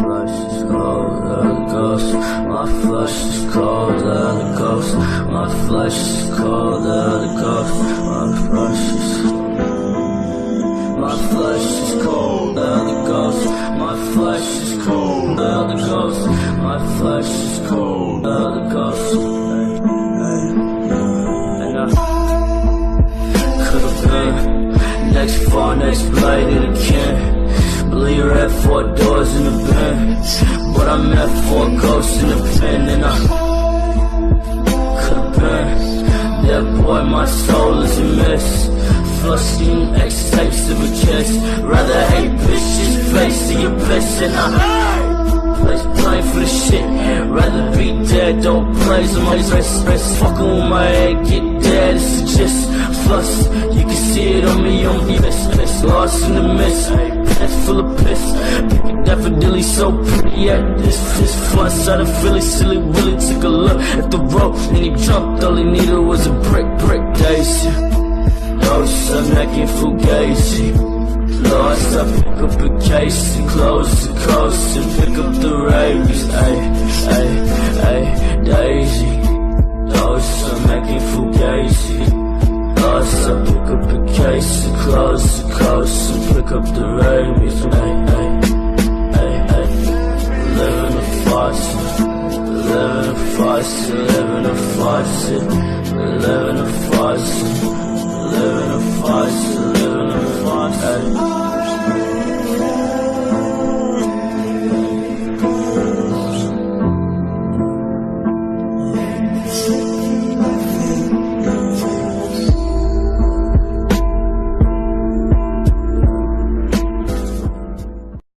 flesh is cold as a ghost. My flesh is cold as a ghost. My flesh is cold as a ghost. My flesh is my flesh is cold as a ghost. My flesh is cold as a ghost. My flesh is cold as a ghost. And could've been next fall, next blade. I had four doors in the bend, but I met four ghosts in the pen, and I could've been that boy. My soul is a mess. Flushing X tapes of a kiss. Rather hate bitches, face to your piss, and I place blame for the shit. Rather be dead, don't on my wrist. wrist. Fucking with my head, get dead. It's just plus. You can see it on me, on me, miss, miss. Lost in the mist. Pants full of piss. Pick daffodilly so pretty, yeah. This this fun side of Philly, silly Willie took a look at the road and he jumped. All he needed was a brick, brick days. Lost, I'm making fugazi. Lost, I pick up a case and close the coast and pick up the rabies. Ay, ay, and close the coast and pick up the rain ay, ay. Living a farce. Living a farce. Living a farce. Living a farce. Living a farce, living a. Ay.